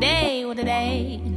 day, what a day.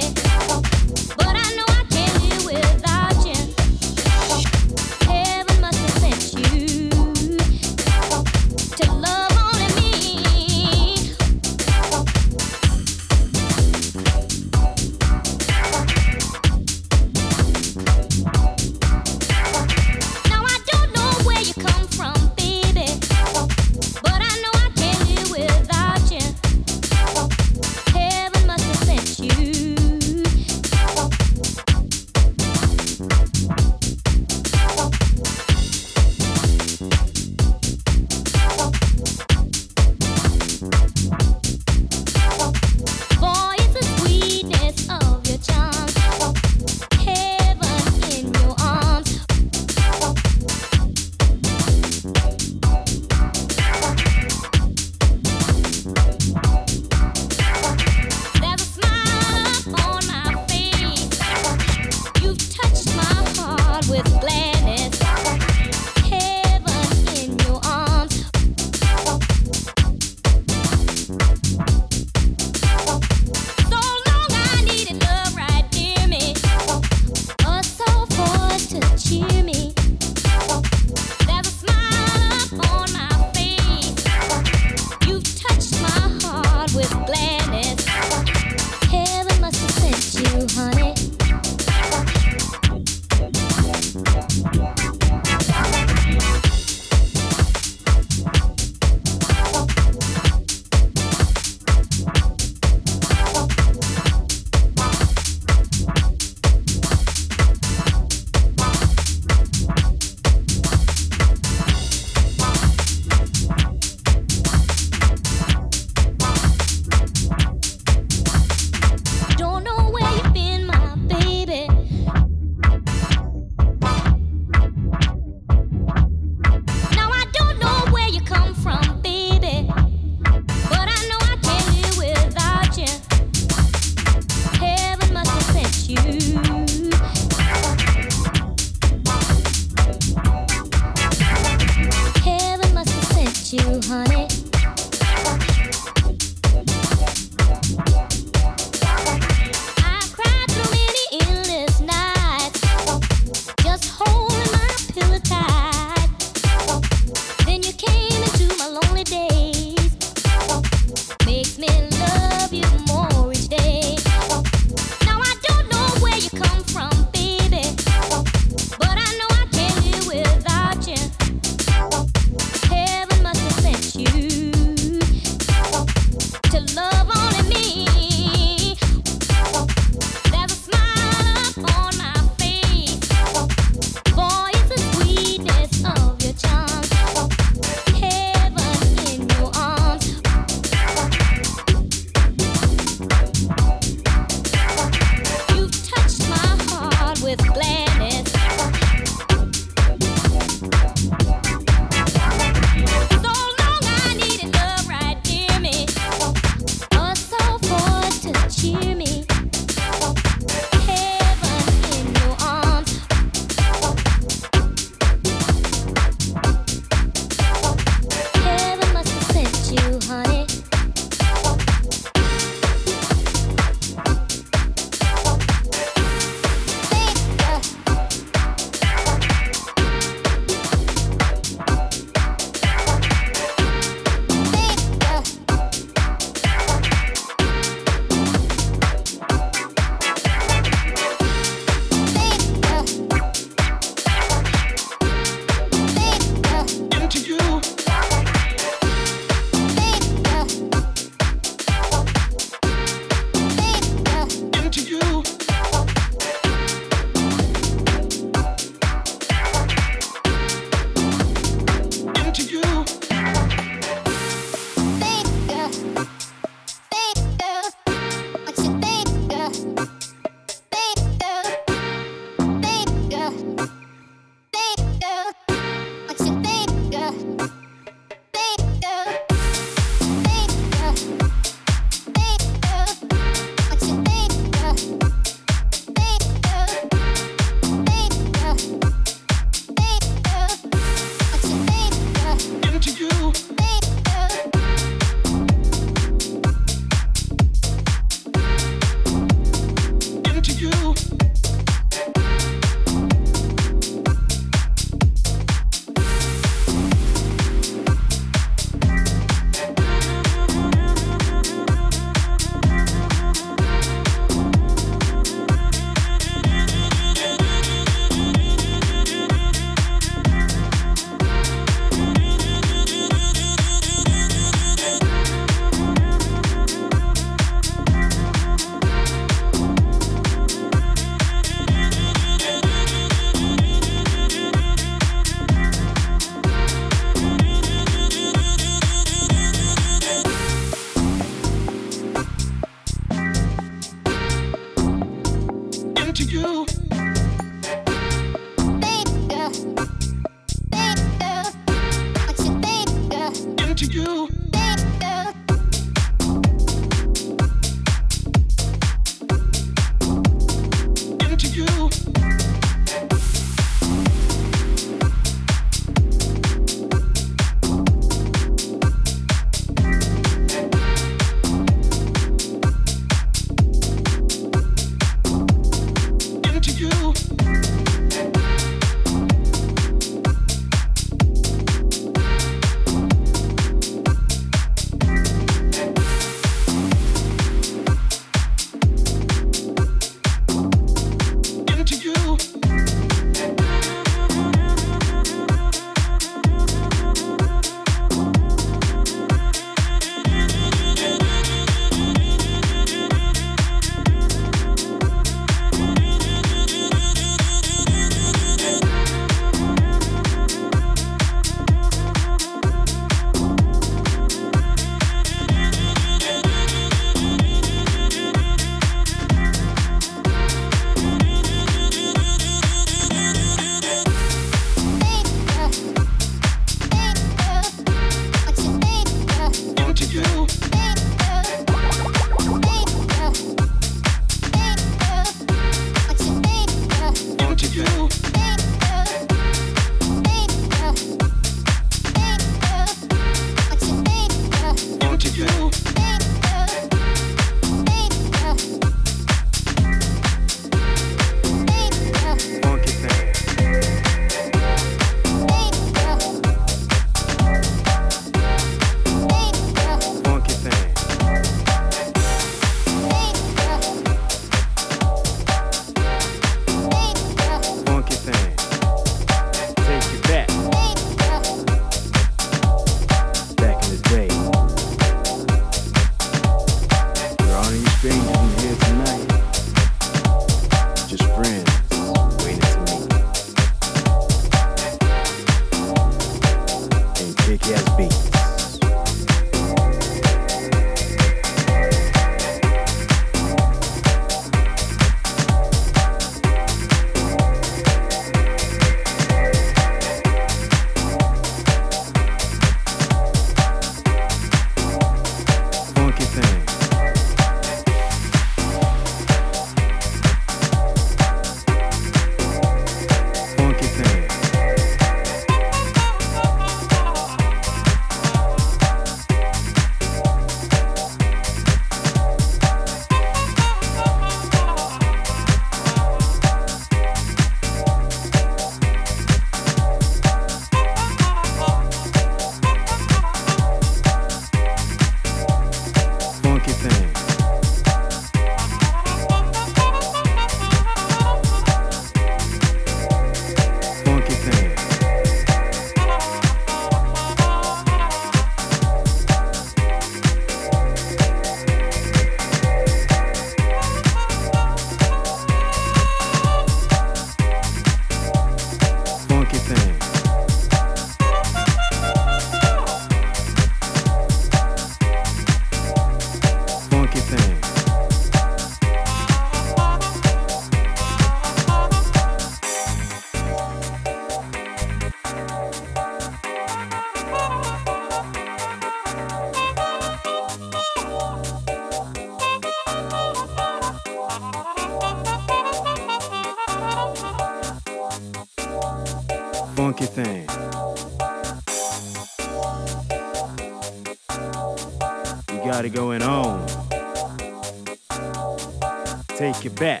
Back.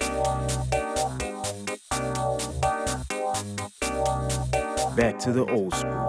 Back to the old school.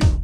Brasil.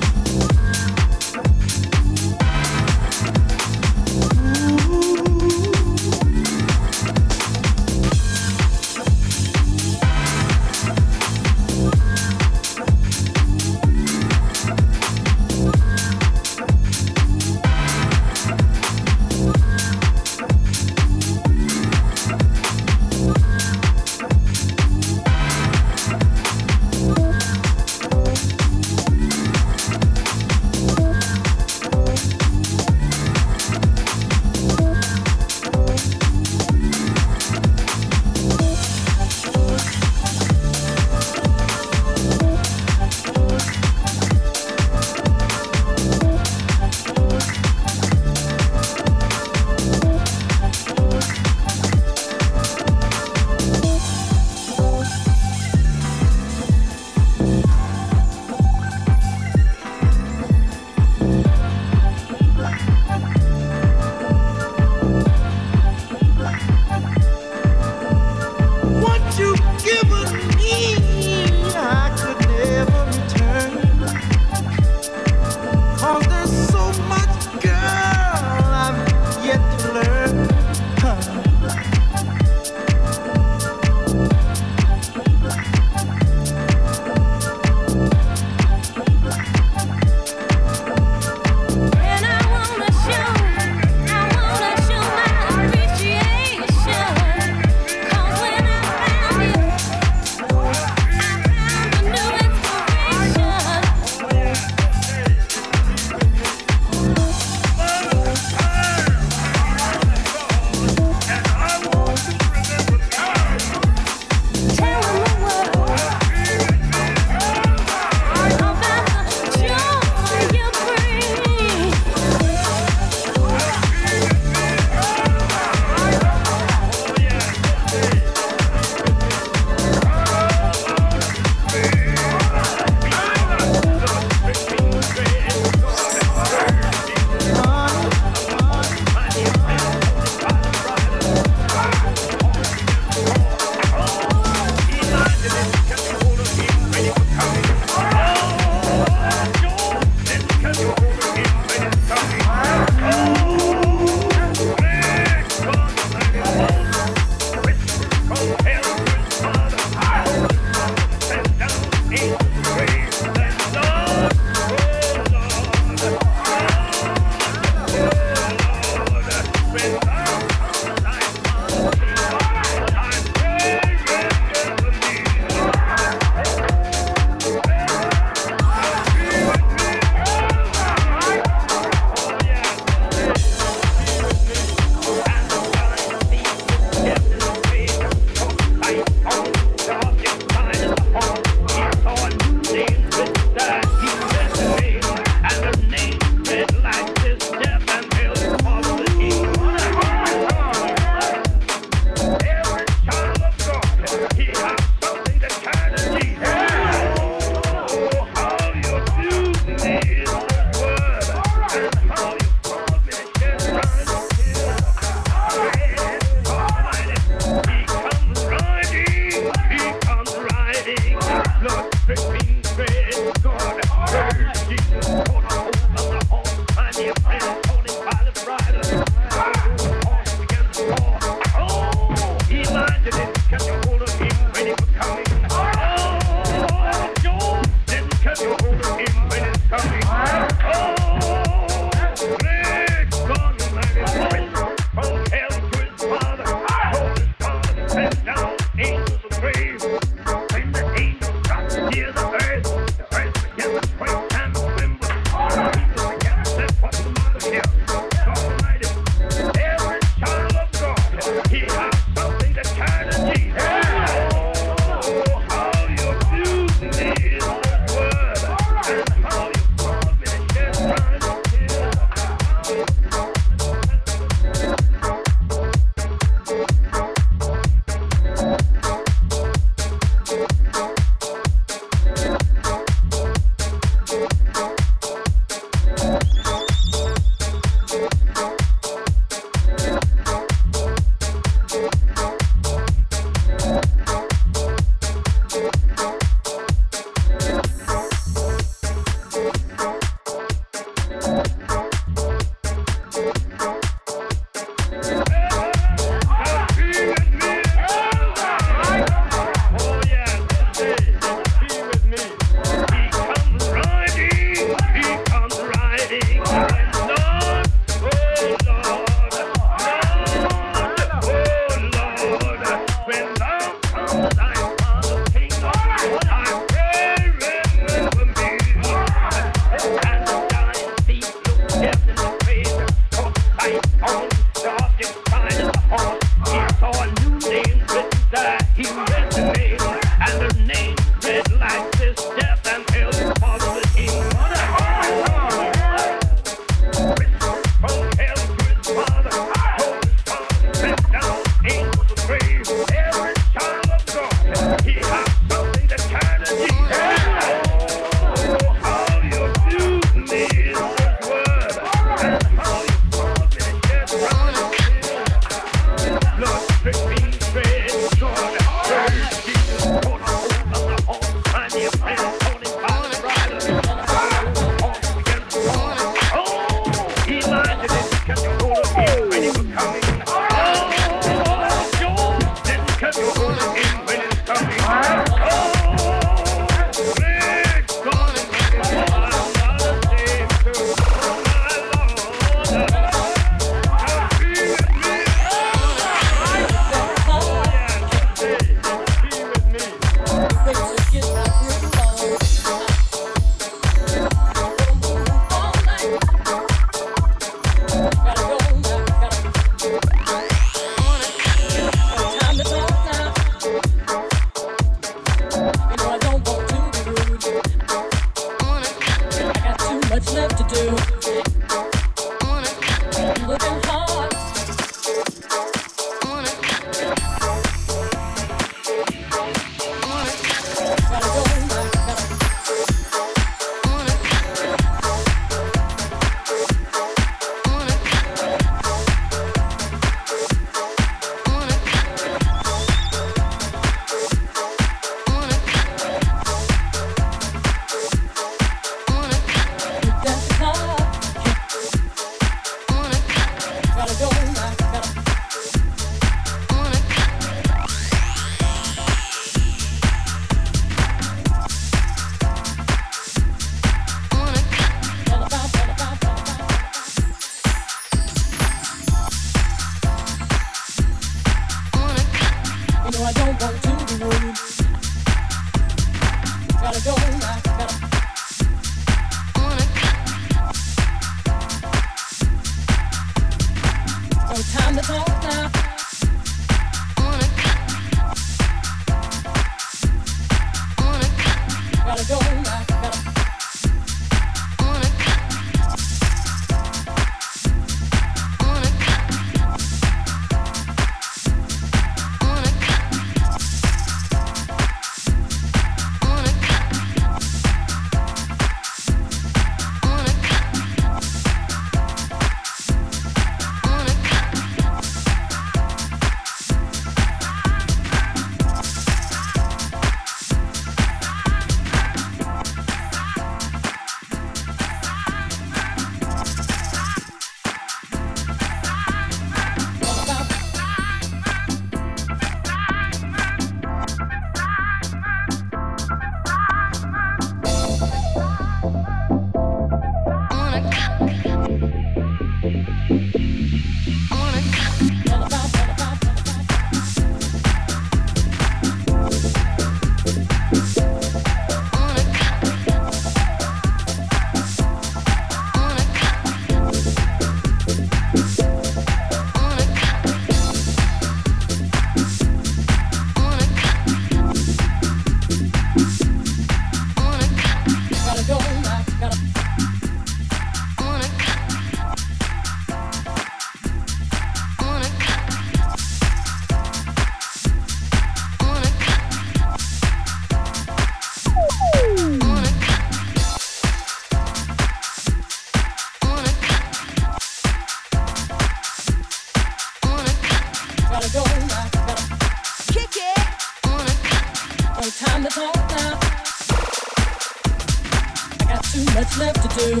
to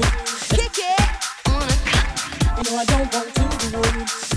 kick it. On a You know I don't want to be rude.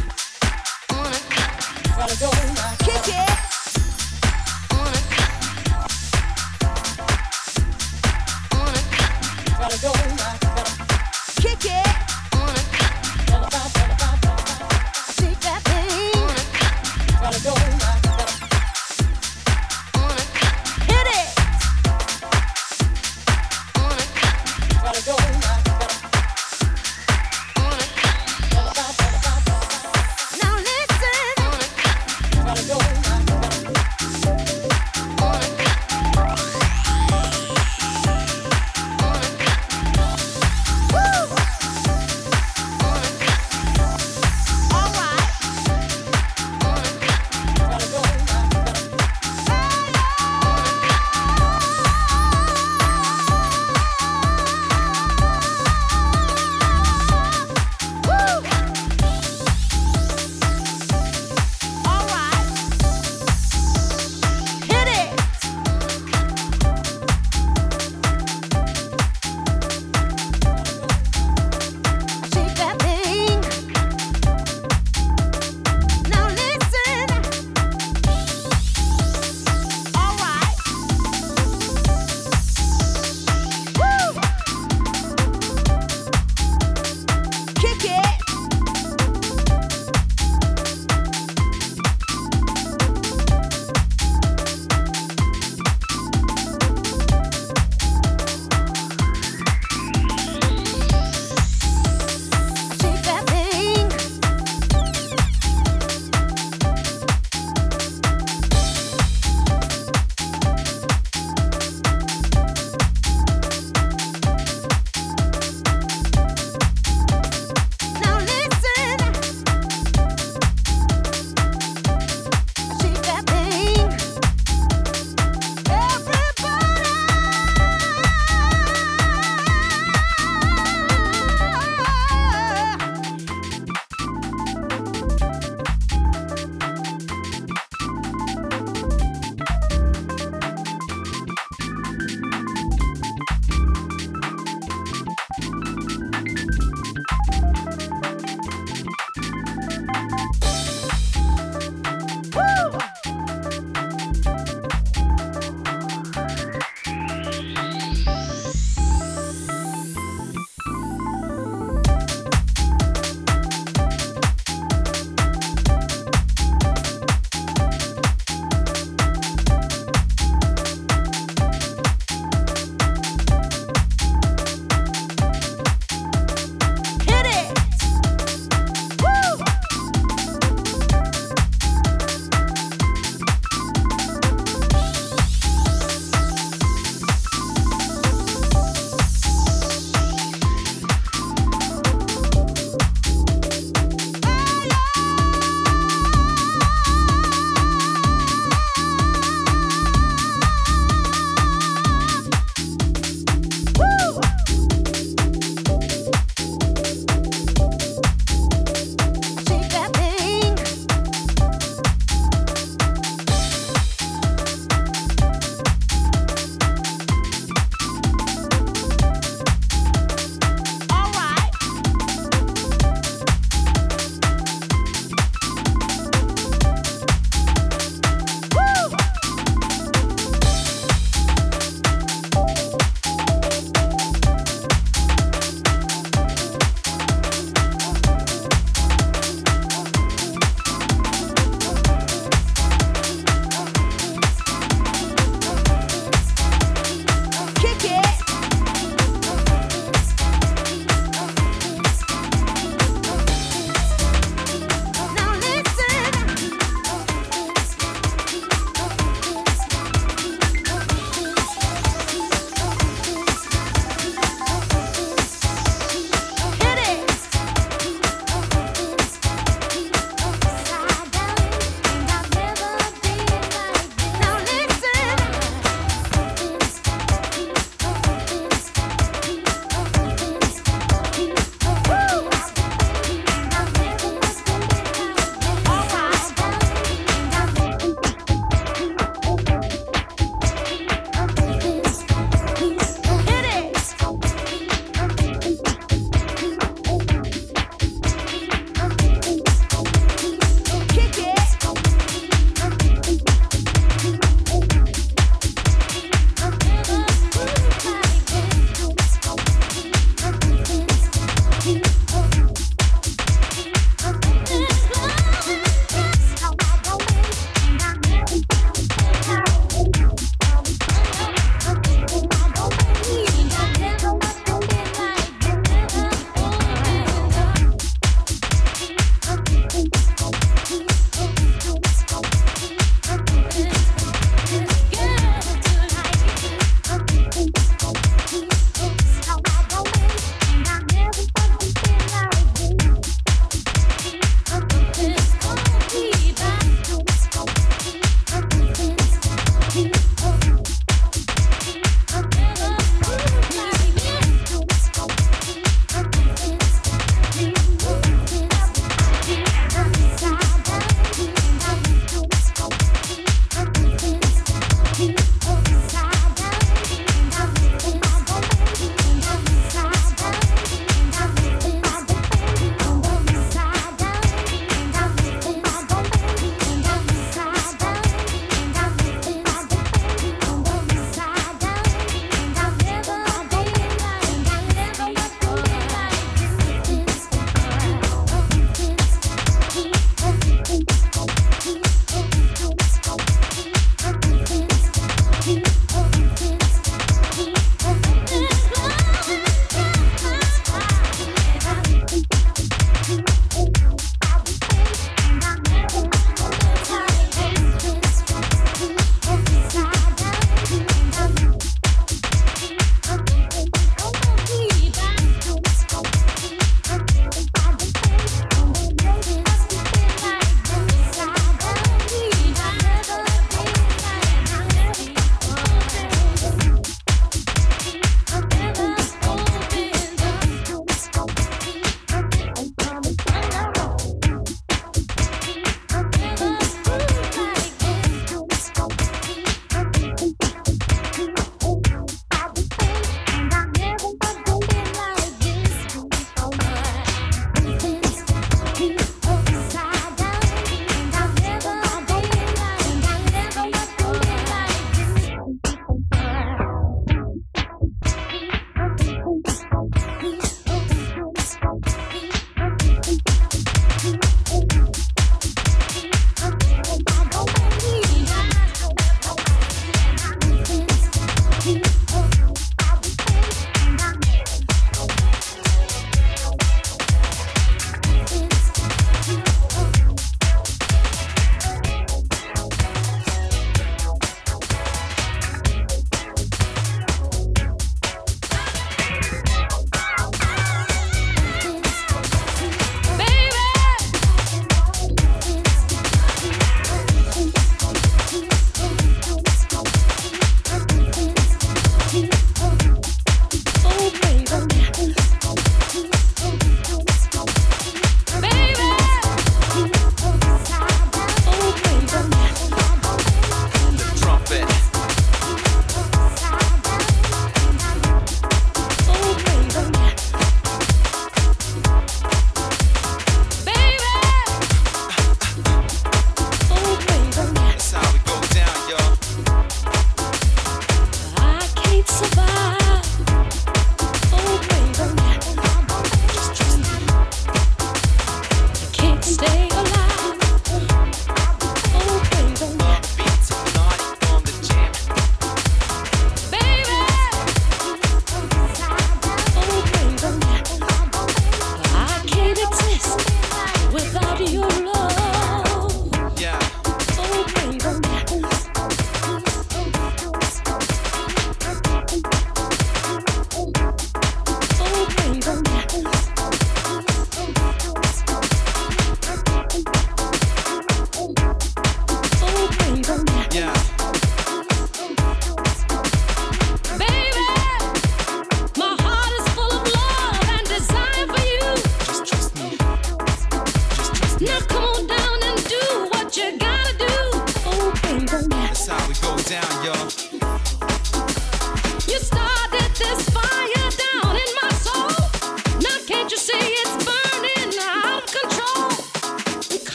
Trust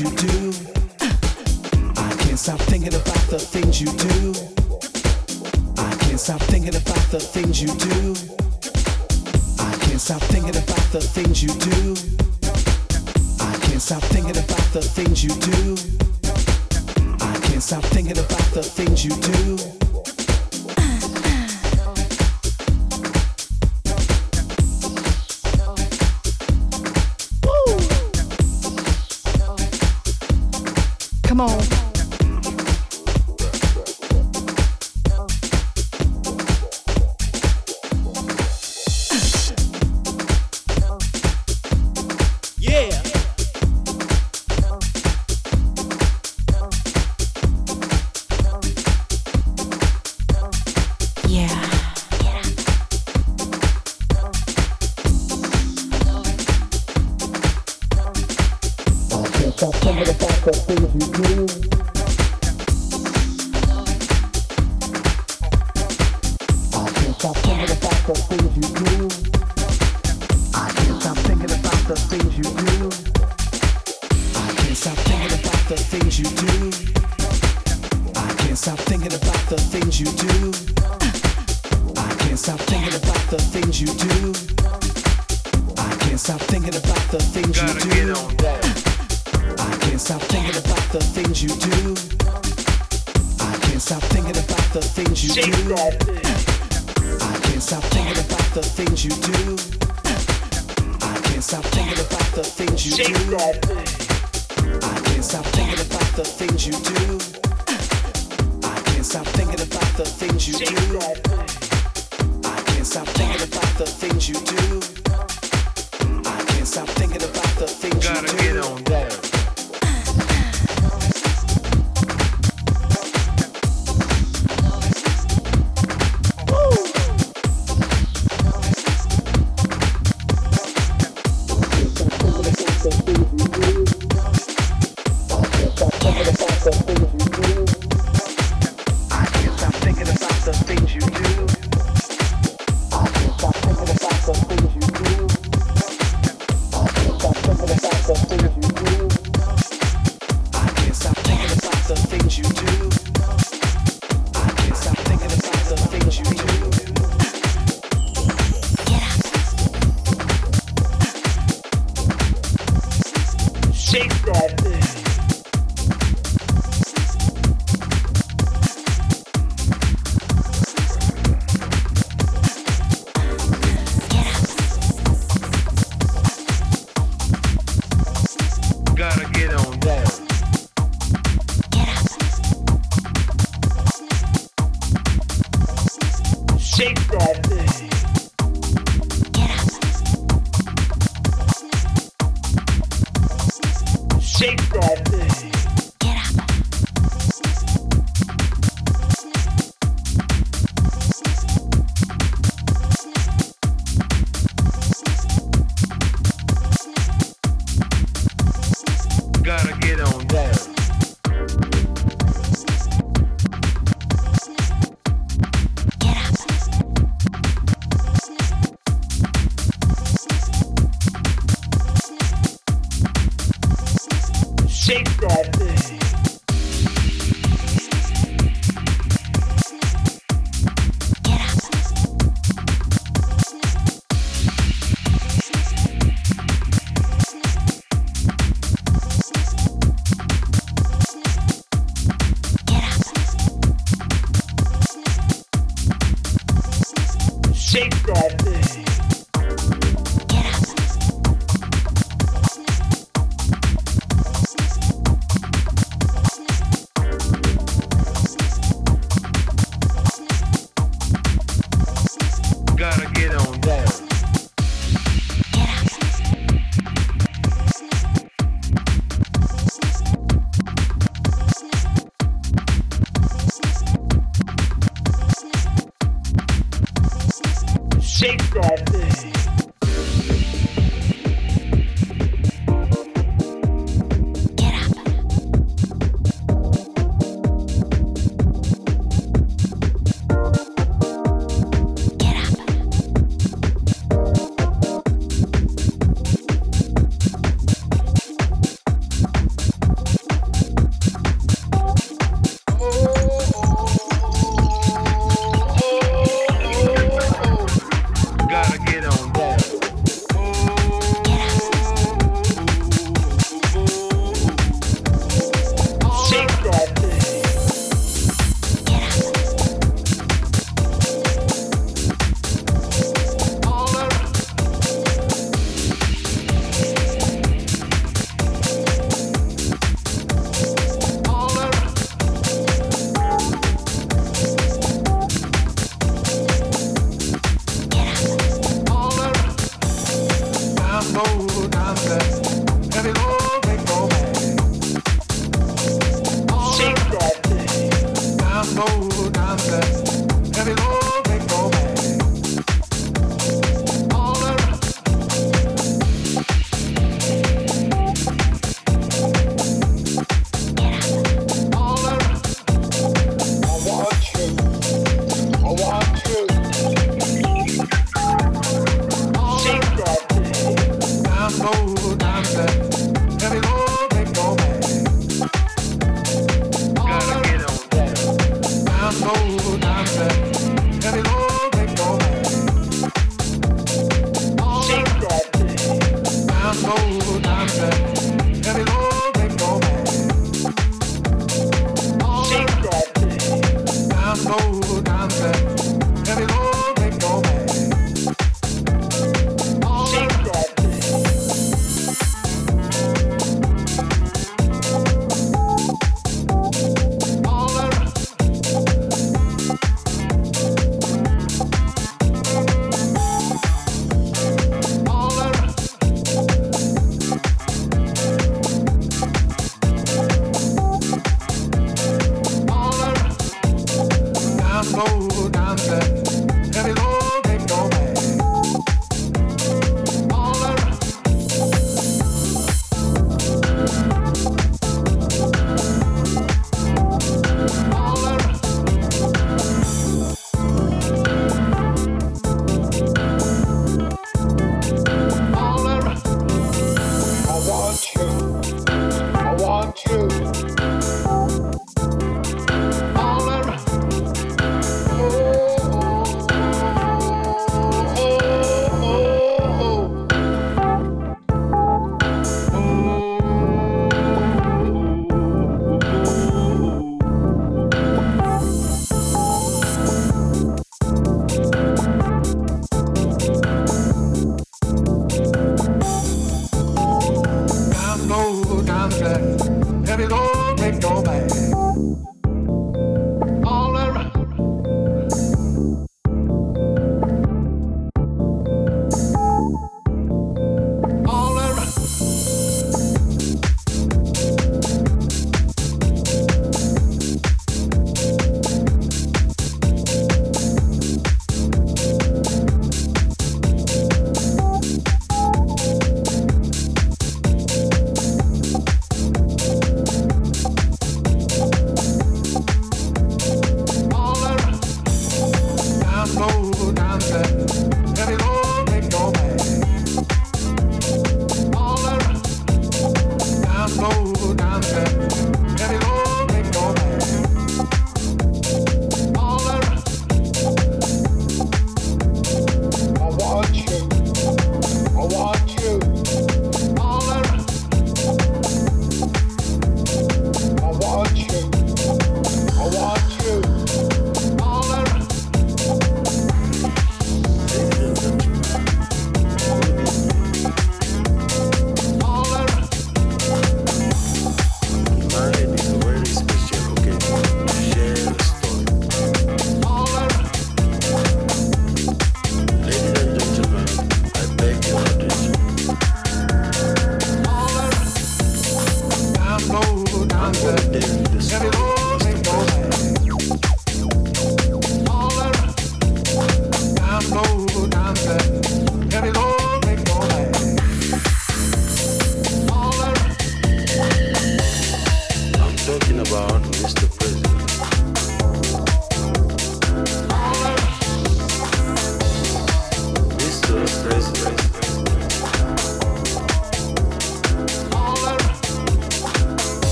you do. I can't stop thinking about the things you do. I can't stop thinking about the things you do. I can't stop thinking about the things you do. I can't stop thinking about the things you do. I can't stop thinking about the things you do.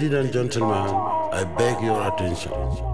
Ladies and gentlemen, I beg your attention.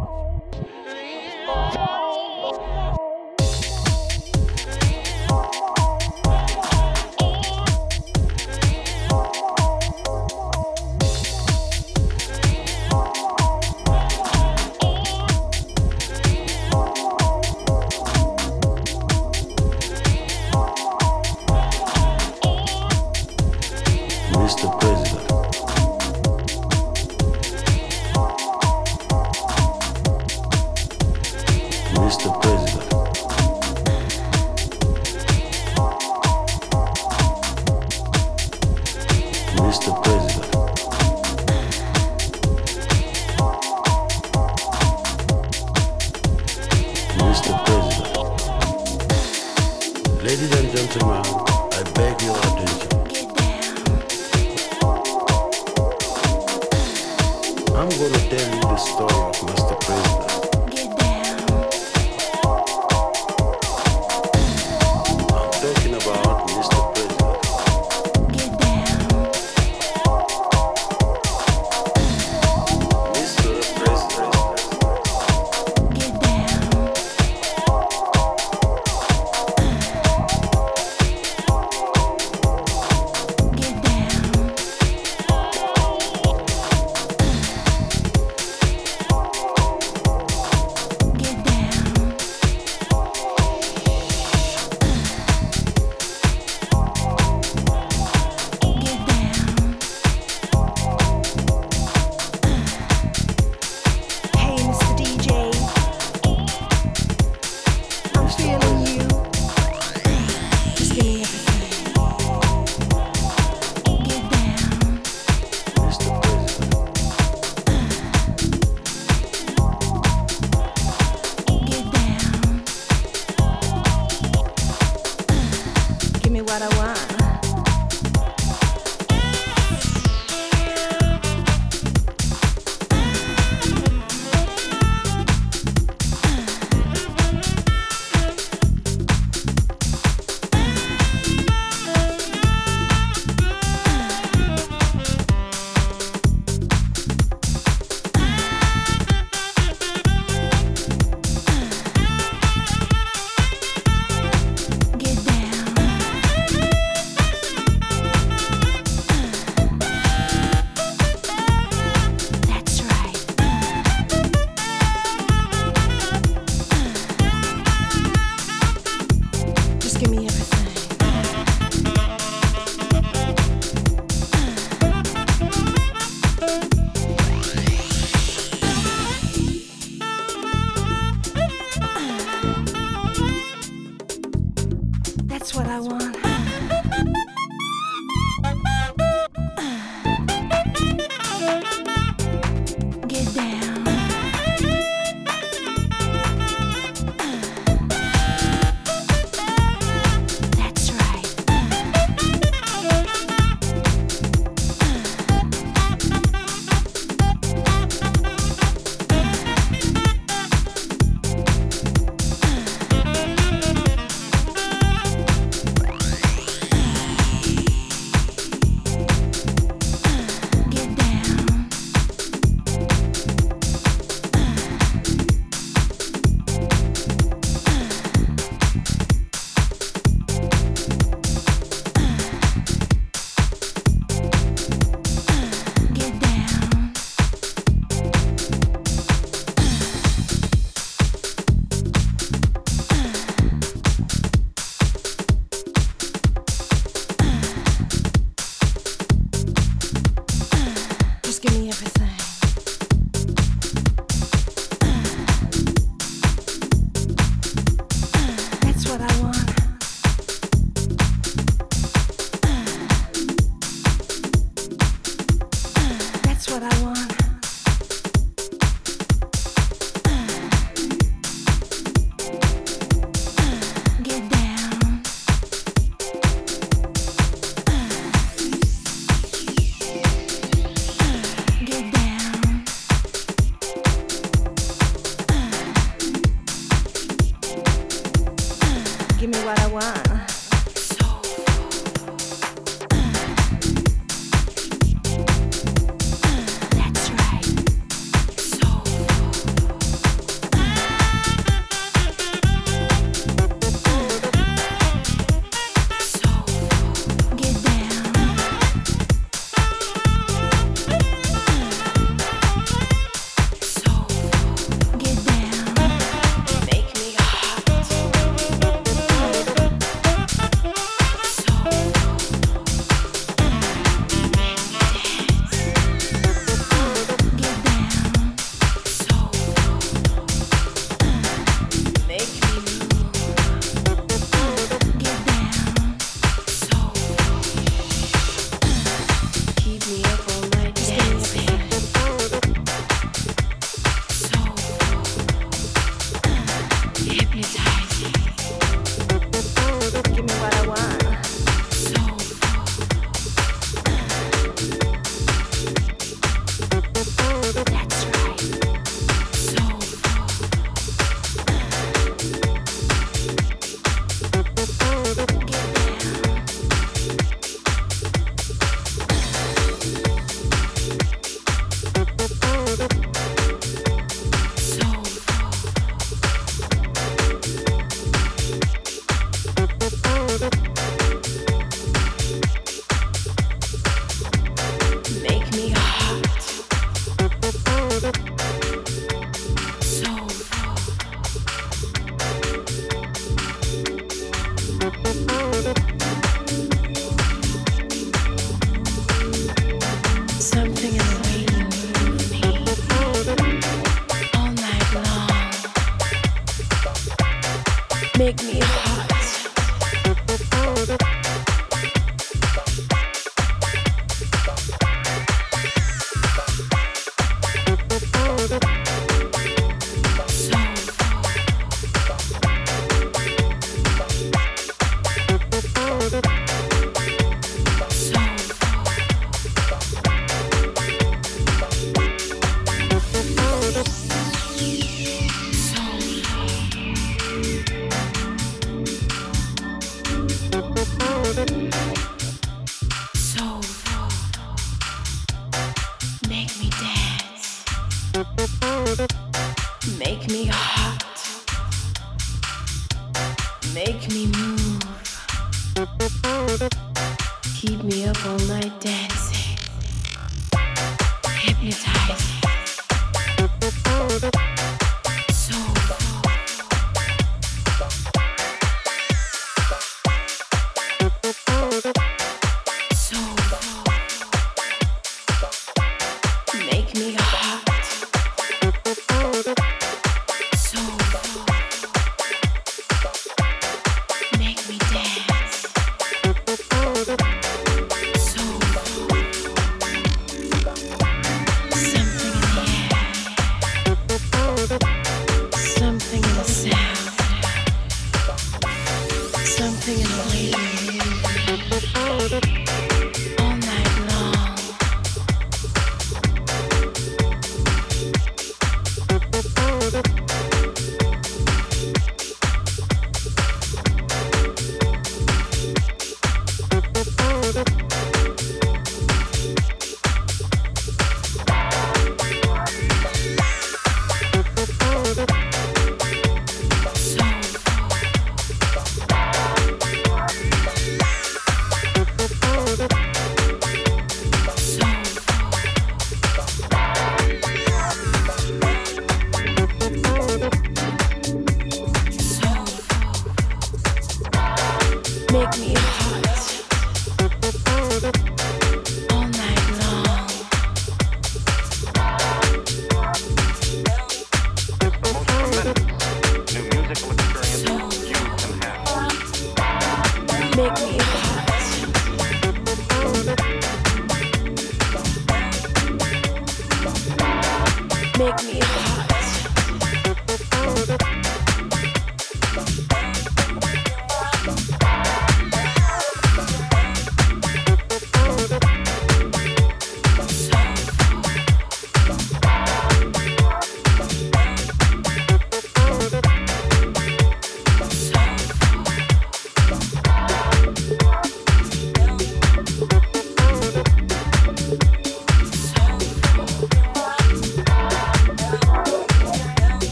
make me